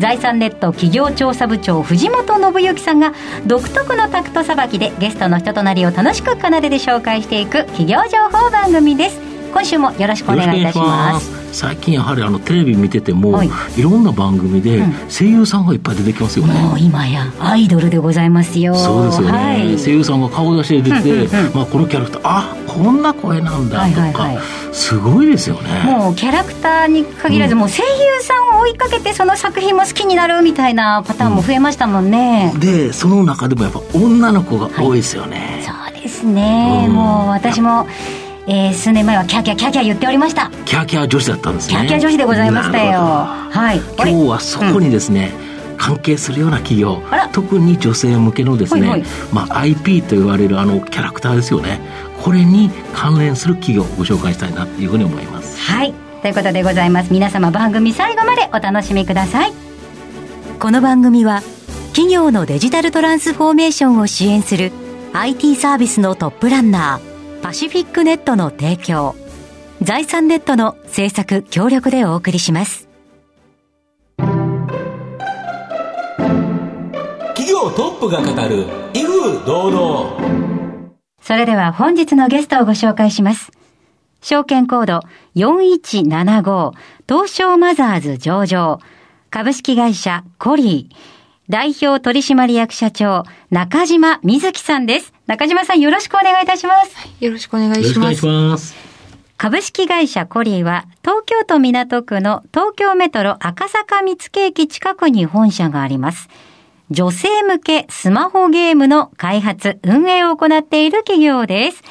財産ネット企業調査部長藤本信之さんが独特のタクトさばきでゲストの人となりを楽しく奏でで紹介していく企業情報番組です。今週もよろしくお願いいたします。最近やはりあのテレビ見てても、はい、いろんな番組で声優さんがいっぱい出てきますよね、もう今やアイドルでございますよ。そうですよね、はい、声優さんが顔出しで出て、まあ、このキャラクターあこんな声なんだとか、はいはいはい、すごいですよね。もうキャラクターに限らず、うん、もう声優さんを追いかけてその作品も好きになるみたいなパターンも増えましたもんね、うん、でその中でもやっぱ女の子が多いですよね、そうですね、うん、もう私もえー、数年前はキャキャキャキャ言っておりました。キャキャ女子だったんですね。キャキャ女子でございましたよはい。今日はそこにですね、うん、関係するような企業特に女性向けのですね、はいはい、まあ、IP と言われるあのキャラクターですよね。これに関連する企業をご紹介したいなというふうに思います。はい。ということでございます。皆様番組最後までお楽しみください。この番組は企業のデジタルトランスフォーメーションを支援する IT サービスのトップランナーパシフィックネットの提供、財産ネットの制作協力でお送りします。企業トップが語る、威風堂々。それでは本日のゲストをご紹介します。証券コード4175東証マザーズ上場株式会社コリー代表取締役社長中島瑞希さんです。中島さんよろしくお願いいたします。はい、よろしくお願いします。ます株式会社コリーは東京都港区の東京メトロ赤坂見附駅近くに本社があります。女性向けスマホゲームの開発、運営を行っている企業です。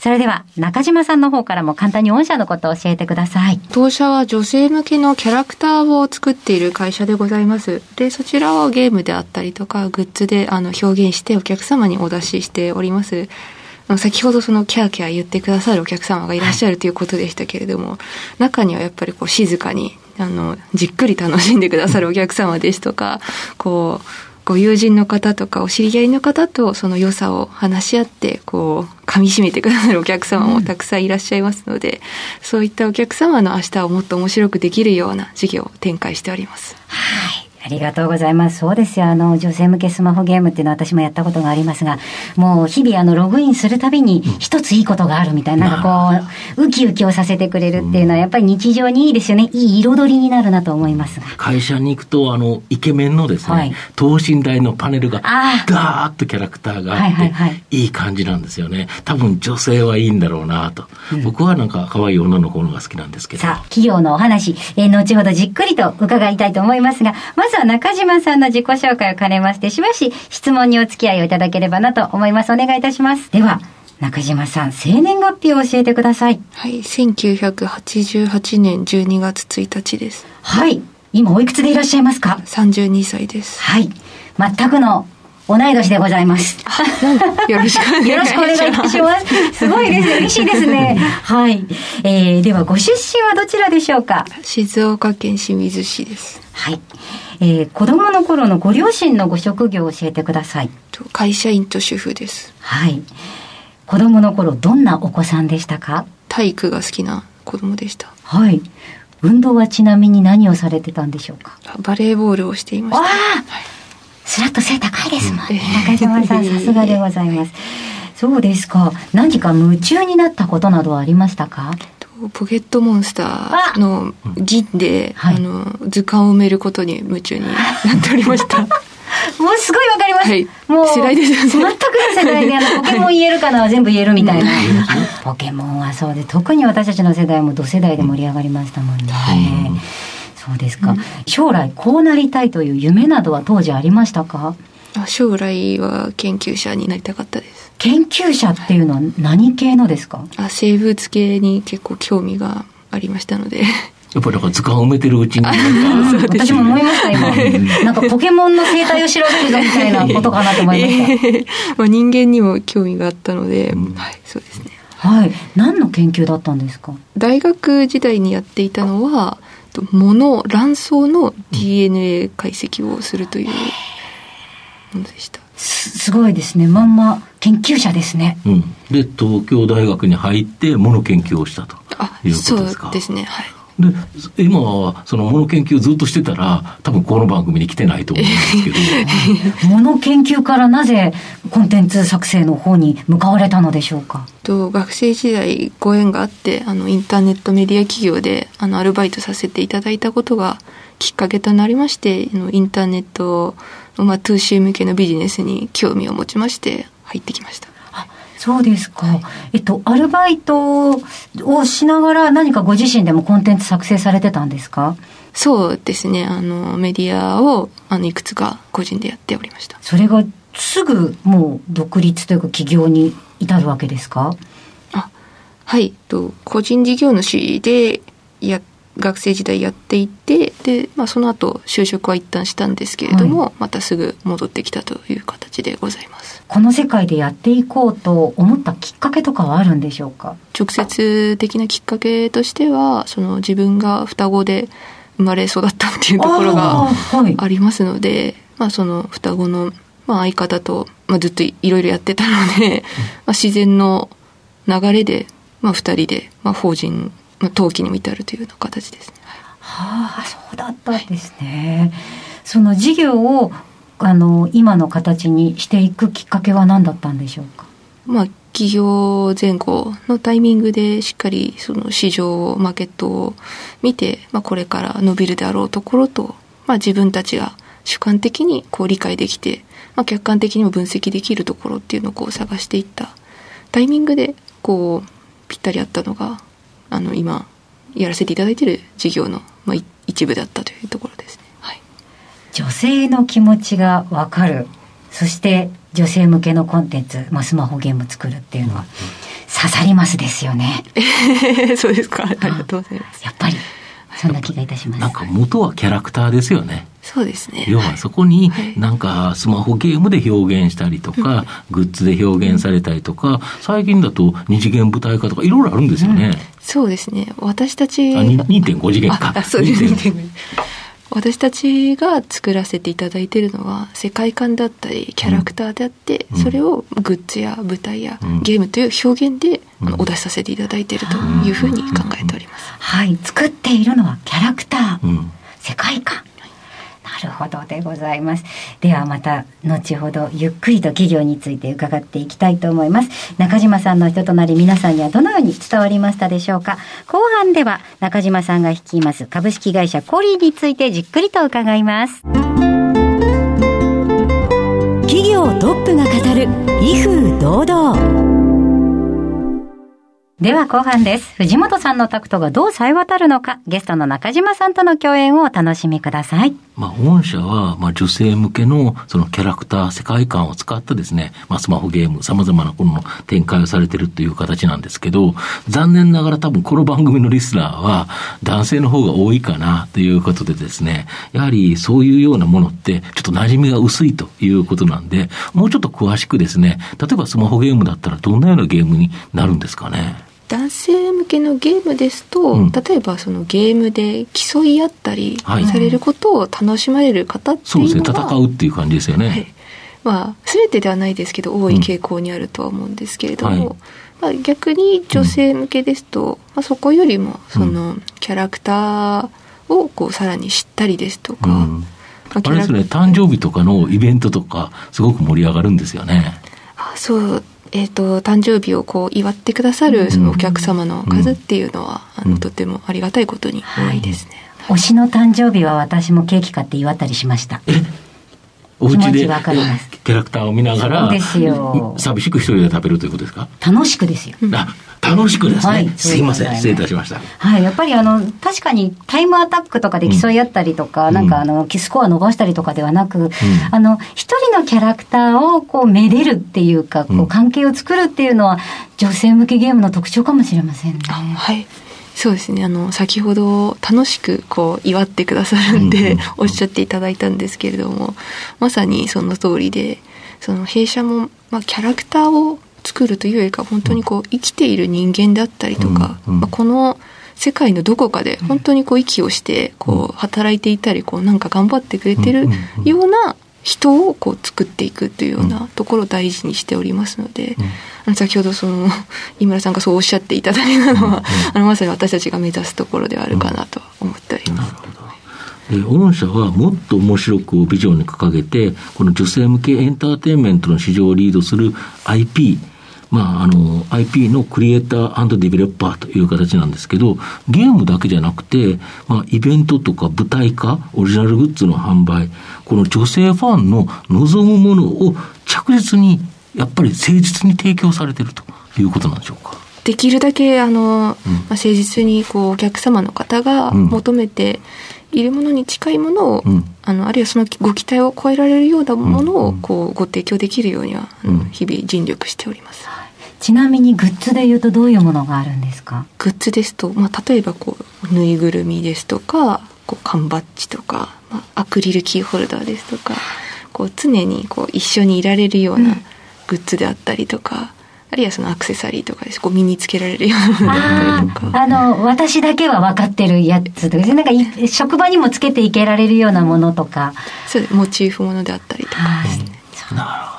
それでは中島さんの方からも簡単に御社のことを教えてください。当社は女性向けのキャラクターを作っている会社でございます。で、そちらをゲームであったりとか、グッズであの表現してお客様にお出ししております。先ほどそのキャーキャー言ってくださるお客様がいらっしゃるということでしたけれども、中にはやっぱりこう静かに、あの、じっくり楽しんでくださるお客様ですとか、こう、ご友人の方とかお知り合いの方とその良さを話し合ってこう噛み締めてくださるお客様もたくさんいらっしゃいますので、うん、そういったお客様の明日をもっと面白くできるような事業を展開しております。はいありがとうございます。そうですよ。あの、女性向けスマホゲームっていうのは私もやったことがありますが、もう日々あの、ログインするたびに一ついいことがあるみたいな、なんかこう、ウキウキをさせてくれるっていうのは、やっぱり日常にいいですよね。いい彩りになるなと思いますが。会社に行くと、あの、イケメンのですね、はい、等身大のパネルが、ダーッとキャラクターがあって、はいはいはい、いい感じなんですよね。多分女性はいいんだろうなと。うん、僕はなんか可愛い女の子のが好きなんですけど。さあ、企業のお話、えー、後ほどじっくりと伺いたいと思いますが、まずは中島さんの自己紹介を兼ねまして、しばし質問にお付き合いをいただければなと思います。お願いいたします。では、中島さん、生年月日を教えてください。はい、1988年12月1日です。はい。今おいくつでいらっしゃいますか ?32 歳です。はい。全くの同い年でございます。よろしくお願いします。よろしくお願いいたします。すごいです。嬉しいですね。はい。えー、では、ご出身はどちらでしょうか？静岡県清水市です。はい。えー、子供の頃のご両親のご職業を教えてください。会社員と主婦です。はい。子供の頃、どんなお子さんでしたか？体育が好きな子供でした。はい。運動はちなみに何をされてたんでしょうか？バレーボールをしていました。ああ、はいスラッと背高いですもんね。中島さん、さすがでございます。そうですか。何か夢中になったことなどはありましたか？ポケットモンスターの銀で、あの、図鑑を埋めることに夢中になっておりました。もうすごいわかります。はい、もう、世代ですよね。全くの世代で、あの、ポケモン言えるかなは全部言えるみたいな。ポケモンはそうで、特に私たちの世代も同世代で盛り上がりましたもんね。はいそうですか、うん、将来こうなりたいという夢などは当時ありましたか？将来は研究者になりたかったです研究者っていうのは何系のですか？あ生物系に結構興味がありましたので。やっぱりだから図鑑を埋めてるうちに私も思いました今。なんかポケモンの生態を調べるぞみたいなことかなと思いました、えー、まあ、人間にも興味があったので、うん、はいそうですね。はい。何の研究だったんですか？大学時代にやっていたのは物卵巣の DNA 解析をするというものでした。すすごいですね。まんま研究者ですね、うん、で東京大学に入って物研究をしたということですか？そうですね。はい。で今はそのもの研究ずっとしてたら多分この番組に来てないと思うんですけど。もの研究からなぜコンテンツ作成の方に向かわれたのでしょうか？と学生時代ご縁があってあのインターネットメディア企業であのアルバイトさせていただいたことがきっかけとなりましてインターネット、まあ、2C 向けのビジネスに興味を持ちまして入ってきましたそうですか。えっと、アルバイトをしながら何かご自身でもコンテンツ作成されてたんですか？そうですね。あの、メディアを、あの、いくつか個人でやっておりました。それがすぐもう独立というか起業に至るわけですか？あ、はい。と、個人事業主でや、学生時代やっていて、で、まあ、その後就職は一旦したんですけれども、はい、またすぐ戻ってきたという形でございます。この世界でやっていこうと思ったきっかけとかはあるんでしょうか？直接的なきっかけとしてはその自分が双子で生まれ育ったっていうところがありますので、はい、まあ、その双子の、まあ、相方と、まあ、ずっといろいろやってたので、まあ、自然の流れで、まあ、2人で、まあ、法人、まあ、登記にも至るというような形ですね。はあそうだったんですね。はい、その事業をあの今の形にしていくきっかけは何だったんでしょうか？まあ企業前後のタイミングでしっかりその市場マーケットを見て、まあ、これから伸びるであろうところと、まあ、自分たちが主観的にこう理解できて、まあ、客観的にも分析できるところっていうのをこう探していったタイミングでこうぴったりあったのがあの今やらせていただいている事業の、まあ、一部だったというところですね。女性の気持ちがわかる。そして女性向けのコンテンツ、まあ、スマホゲーム作るっていうのは刺さりますですよね。そうですか。ありがとうございます。やっぱりそんな気がいたします。なんか元はキャラクターですよねそうですね。要はそこになんかスマホゲームで表現したりとか、グッズで表現されたりとか最近だと二次元舞台化とかいろいろあるんですよね、うん、そうですね。私たちあ2.5次元か。そうです。私たちが作らせていただいているのは世界観だったりキャラクターであって、うん、それをグッズや舞台やゲームという表現で、うん、お出しさせていただいているというふうに考えております。はい。作っているのはキャラクター、世界観なるほどでございます。ではまた後ほどゆっくりと企業について伺っていきたいと思います。中島さんの人となり皆さんにはどのように伝わりましたでしょうか後半では中島さんが率います株式会社コリーについてじっくりと伺います。企業トップが語る威風堂々では後半です。藤本さんのタクトがどう冴え渡るのか、ゲストの中島さんとの共演をお楽しみください。まあ、御社は、まあ、女性向けの、そのキャラクター、世界観を使ってですね、まあ、スマホゲーム、様々なこの展開をされてるという形なんですけど、残念ながら多分この番組のリスナーは、男性の方が多いかな、ということでですね、やはりそういうようなものって、ちょっと馴染みが薄いということなんで、もうちょっと詳しくですね、例えばスマホゲームだったらどんなようなゲームになるんですかね？男性向けのゲームですと、うん、例えばそのゲームで競い合ったりされることを楽しまれる方っていうのは、そうですね。戦うっていう感じですよね、はい、まあ全てではないですけど多い傾向にあるとは思うんですけれども、うんはい、まあ、逆に女性向けですと、うん、まあ、そこよりもそのキャラクターをこうさらに知ったりですとか、まあ、あれですね。誕生日とかのイベントとかすごく盛り上がるんですよね。あそうえーと、誕生日をこう祝ってくださるそのお客様の数っていうのは、うん、あのとてもありがたいことに多い。ですね、はい、推しの誕生日は私もケーキ買って祝ったりしました。お家でキャラクターを見ながらですよ。寂しく一人で食べるということですか？楽しくですよ、あ楽しくですね、はい、すいません。失礼いたしました。はい。やっぱりあの確かにタイムアタックとかで競い合ったりとか、うん、なんかあのスコア伸ばしたりとかではなく、うん、あの一人のキャラクターをこうめでるっていうかこう関係を作るっていうのは女性向けゲームの特徴かもしれませんね、はい。そうですね。あの先ほど楽しくこう祝ってくださるんで、おっしゃっていただいたんですけれどもまさにその通りでその弊社も、まあ、キャラクターを作るというよりか本当にこう生きている人間であったりとか、まあ、この世界のどこかで本当にこう息をしてこう働いていたりこうなんか頑張ってくれてるような人をこう作っていくというようなところを大事にしておりますので、あの先ほどその 井村さんがそうおっしゃっていただいたのは、あのまさに私たちが目指すところではあるかなと思っております。御社はもっと面白くをビジョンに掲げて、この女性向けエンターテインメントの市場をリードする IP、まあ、あの、IP のクリエイターディベロッパーという形なんですけど、ゲームだけじゃなくて、まあ、イベントとか舞台化、オリジナルグッズの販売、この女性ファンの望むものを着実に、やっぱり誠実に提供されているということなんでしょうか。できるだけ、あの、うん、まあ、誠実に、こう、お客様の方が求めているものに近いものを、うん、あの、あるいはそのご期待を超えられるようなものを、こう、ご提供できるようには、うん、日々尽力しております。ちなみにグッズでいうとどういうものがあるんですか？グッズですと、まあ、例えばこうぬいぐるみですとかこう缶バッジとか、まあ、アクリルキーホルダーですとかこう常にこう一緒にいられるようなグッズであったりとか、うん、あるいはそのアクセサリーとかです。こう身につけられるようなものであったりとか。あの私だけは分かってるやつとかなんか職場にもつけていけられるようなものとか。そうモチーフものであったりとかですね、なるほど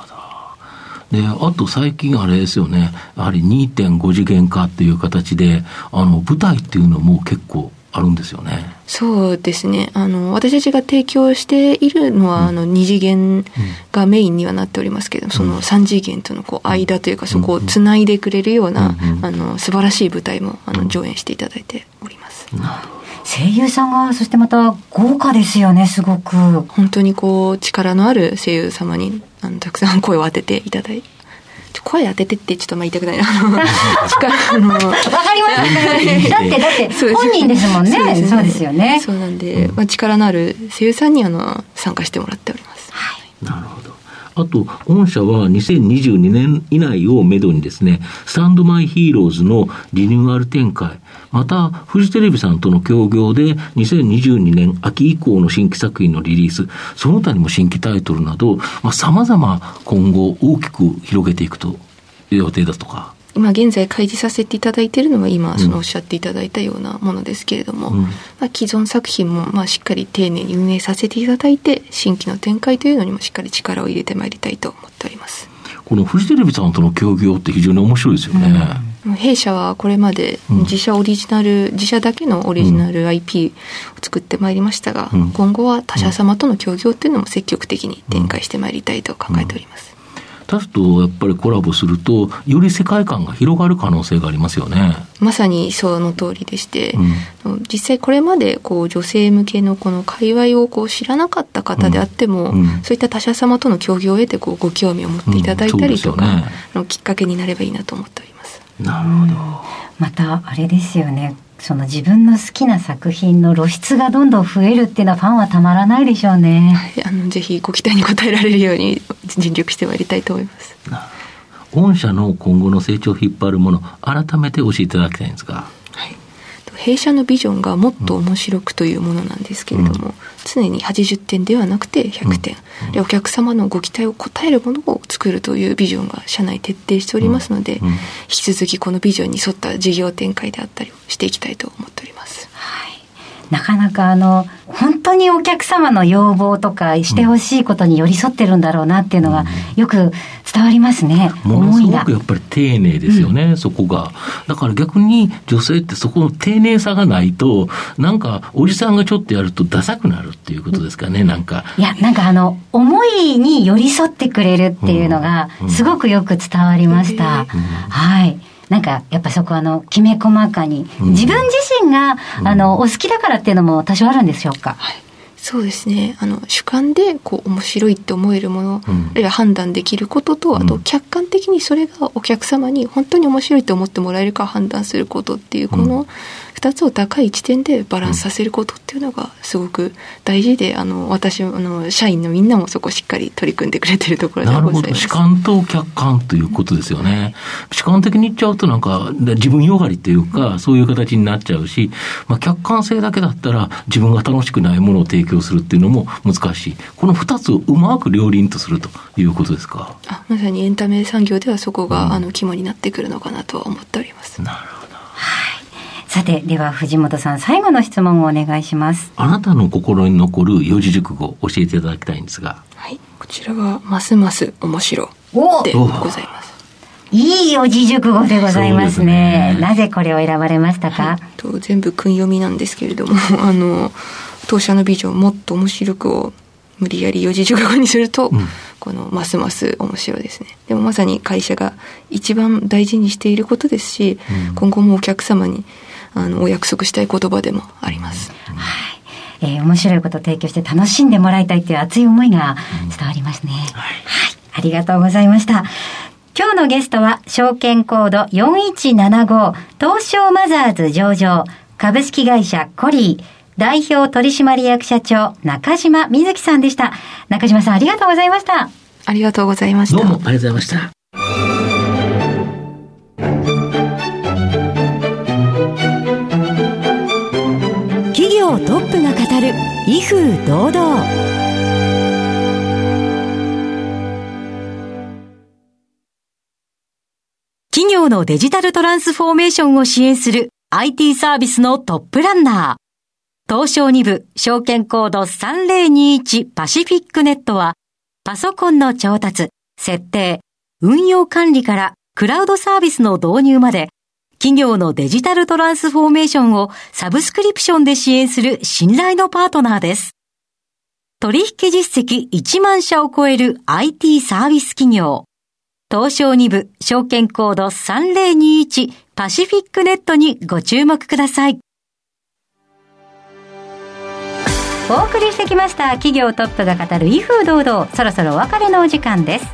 で、あと最近あれですよね、やはり2.5次元化っていう形で、あの、舞台っていうのも結構あるんですよね。そうですね。あの、私たちが提供しているのは、うん、あの、二次元がメインにはなっておりますけど、うん、その三次元とのこう間というか、そこをつないでくれるような、うん、あの、素晴らしい舞台も、あの、上演していただいております。声優さんが、そしてまた豪華ですよね、すごく。本当にこう、力のある声優様に、あの、たくさん声を当てていただいて、声当ててってちょっとまあ言いたくないな。わかります。だってだって本人ですもんね。そうですよね。そうなんで、まあ力のある声優さんにあの参加してもらっております。はい。なるほど。あと、御社は2022年以内をめどにですね、スタンドマイヒーローズのリニューアル展開、また、フジテレビさんとの協業で2022年秋以降の新規作品のリリース、その他にも新規タイトルなど、まあ、様々今後大きく広げていくと予定だとか。今現在開示させていただいているのは今そのおっしゃっていただいたようなものですけれども、うん、まあ、既存作品もまあしっかり丁寧に運営させていただいて新規の展開というのにもしっかり力を入れてまいりたいと思っております。このフジテレビさんとの協業って非常に面白いですよね、うん。弊社はこれまで自社オリジナル、うん、自社だけのオリジナル IP を作ってまいりましたが、うん、今後は他社様との協業っていうのも積極的に展開してまいりたいと考えております。他社とやっぱりコラボすると、より世界観が広がる可能性がありますよね。まさにその通りでして、うん、実際これまでこう女性向けのこの界隈をこう知らなかった方であっても、うんうん、そういった他社様との協業を得てこうご興味を持っていただいたりとか、ね、のきっかけになればいいなと思っております。なるほど。またあれですよね。その自分の好きな作品の露出がどんどん増えるっていうのはファンはたまらないでしょうね。はい、あのぜひご期待に応えられるように 尽力してまいりたいと思います。御社の今後の成長を引っ張るもの改めて教えていただきたいんですが。弊社のビジョンがもっと面白くというものなんですけれども、うん、常に80点ではなくて100点、うん、でお客様のご期待を応えるものを作るというビジョンが社内徹底しておりますので、うん、引き続きこのビジョンに沿った事業展開であったりをしていきたいと思っております。はい。なかなかあの、本当にお客様の要望とかしてほしいことに寄り添ってるんだろうなっていうのが、よく伝わりますね。ものすごくやっぱり丁寧ですよね、うん、そこが。だから逆に女性ってそこの丁寧さがないと、なんかおじさんがちょっとやるとダサくなるっていうことですかね、なんか。いや、なんかあの、思いに寄り添ってくれるっていうのが、すごくよく伝わりました。うんうん、はい。なんか、やっぱそこあの、きめ細かに、自分自身が、あの、お好きだからっていうのも多少あるんでしょうか？はいそうですね。あの主観でこう面白いって思えるもの、うん、あるいは判断できることと、あと客観的にそれがお客様に本当に面白いと思ってもらえるか判断することっていうこの2つを高い地点でバランスさせることっていうのがすごく大事で、あの私あの社員のみんなもそこしっかり取り組んでくれてるところでございます。なるほど主観と客観ということですよね。主観的に言っちゃうとなんか自分よがりというかそういう形になっちゃうし、まあ、客観性だけだったら自分が楽しくないものを提供するっていうのも難しい。この2つをうまく両輪とするということですか？あまさにエンタメ産業ではそこが、うん、あの肝になってくるのかなとは思っております。なるほどさて、では藤本さん、最後の質問をお願いします。あなたの心に残る四字熟語、教えていただきたいんですが。はい、こちらは、ますます面白でございます。いい四字熟語でございますね。すねなぜこれを選ばれましたか、はい、と全部訓読みなんですけれども、あの、当社のビジョン、もっと面白くを無理やり四字熟語にすると、うん、このますます面白いですね。でもまさに会社が一番大事にしていることですし、うん、今後もお客様にあのお約束したい言葉でもあります。はいえー、面白いことを提供して楽しんでもらいたいという熱い思いが伝わりますね。はい、はい、ありがとうございました。今日のゲストは、証券コード4175、東証マザーズ上場、株式会社コリー、代表取締役社長、中島瑞希さんでした。中島さん、ありがとうございました。ありがとうございました。どうもありがとうございました。トップが語る威風堂々。企業のデジタルトランスフォーメーションを支援する IT サービスのトップランナー。東証2部証券コード3021パシフィックネットはパソコンの調達、設定、運用管理からクラウドサービスの導入まで企業のデジタルトランスフォーメーションをサブスクリプションで支援する信頼のパートナーです。取引実績1万社を超える IT サービス企業。東証2部証券コード3021パシフィックネットにご注目ください。お送りしてきました企業トップが語る威風堂々そろそろお別れのお時間です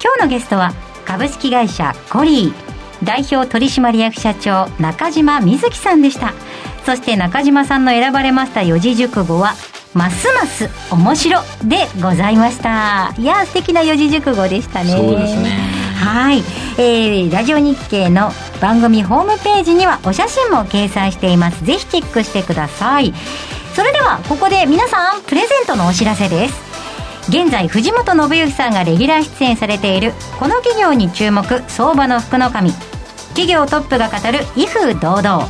今日のゲストは株式会社コリー代表取締役社長中島瑞希さんでした。そして中島さんの選ばれました四字熟語はますます面白でございました。いや素敵な四字熟語でしたね。そうですね。はい、えー、ラジオ日経の番組ホームページにはお写真も掲載しています。ぜひチェックしてください。それではここで皆さんプレゼントのお知らせです現在藤本信之さんがレギュラー出演されているこの企業に注目相場の福の神。企業トップが語る威風堂々。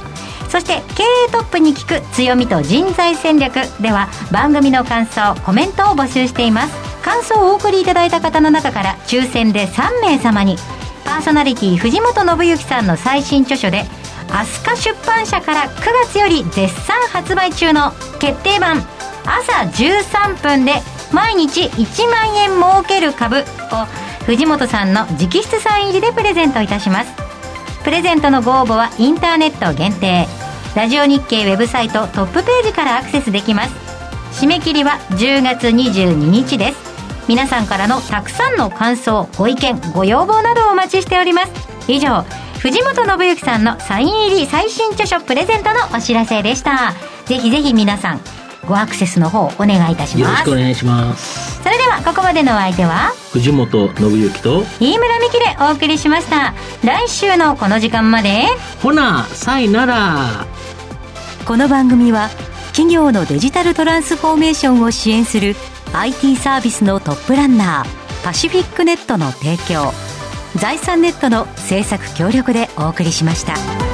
そして経営トップに聞く強みと人材戦略。では番組の感想コメントを募集しています。感想をお送りいただいた方の中から抽選で3名様に。パーソナリティ藤本信之さんの最新著書で飛鳥出版社から9月より絶賛発売中の決定版。朝13分で毎日1万円儲ける株を藤本さんの直筆サイン入りでプレゼントいたします。プレゼントのご応募はインターネット限定。ラジオ日経ウェブサイトトップページからアクセスできます。締め切りは10月22日です。皆さんからのたくさんの感想ご意見ご要望などをお待ちしております。以上藤本信之さんのサイン入り最新著書プレゼントのお知らせでした。ぜひぜひ皆さんごアクセスの方お願いいたします。よろしくお願いします。それではここまでのお相手は藤本信之と飯村美希でお送りしました。来週のこの時間までほなさいなら。この番組は企業のデジタルトランスフォーメーションを支援する IT サービスのトップランナーパシフィックネットの提供財産ネットの制作協力でお送りしました。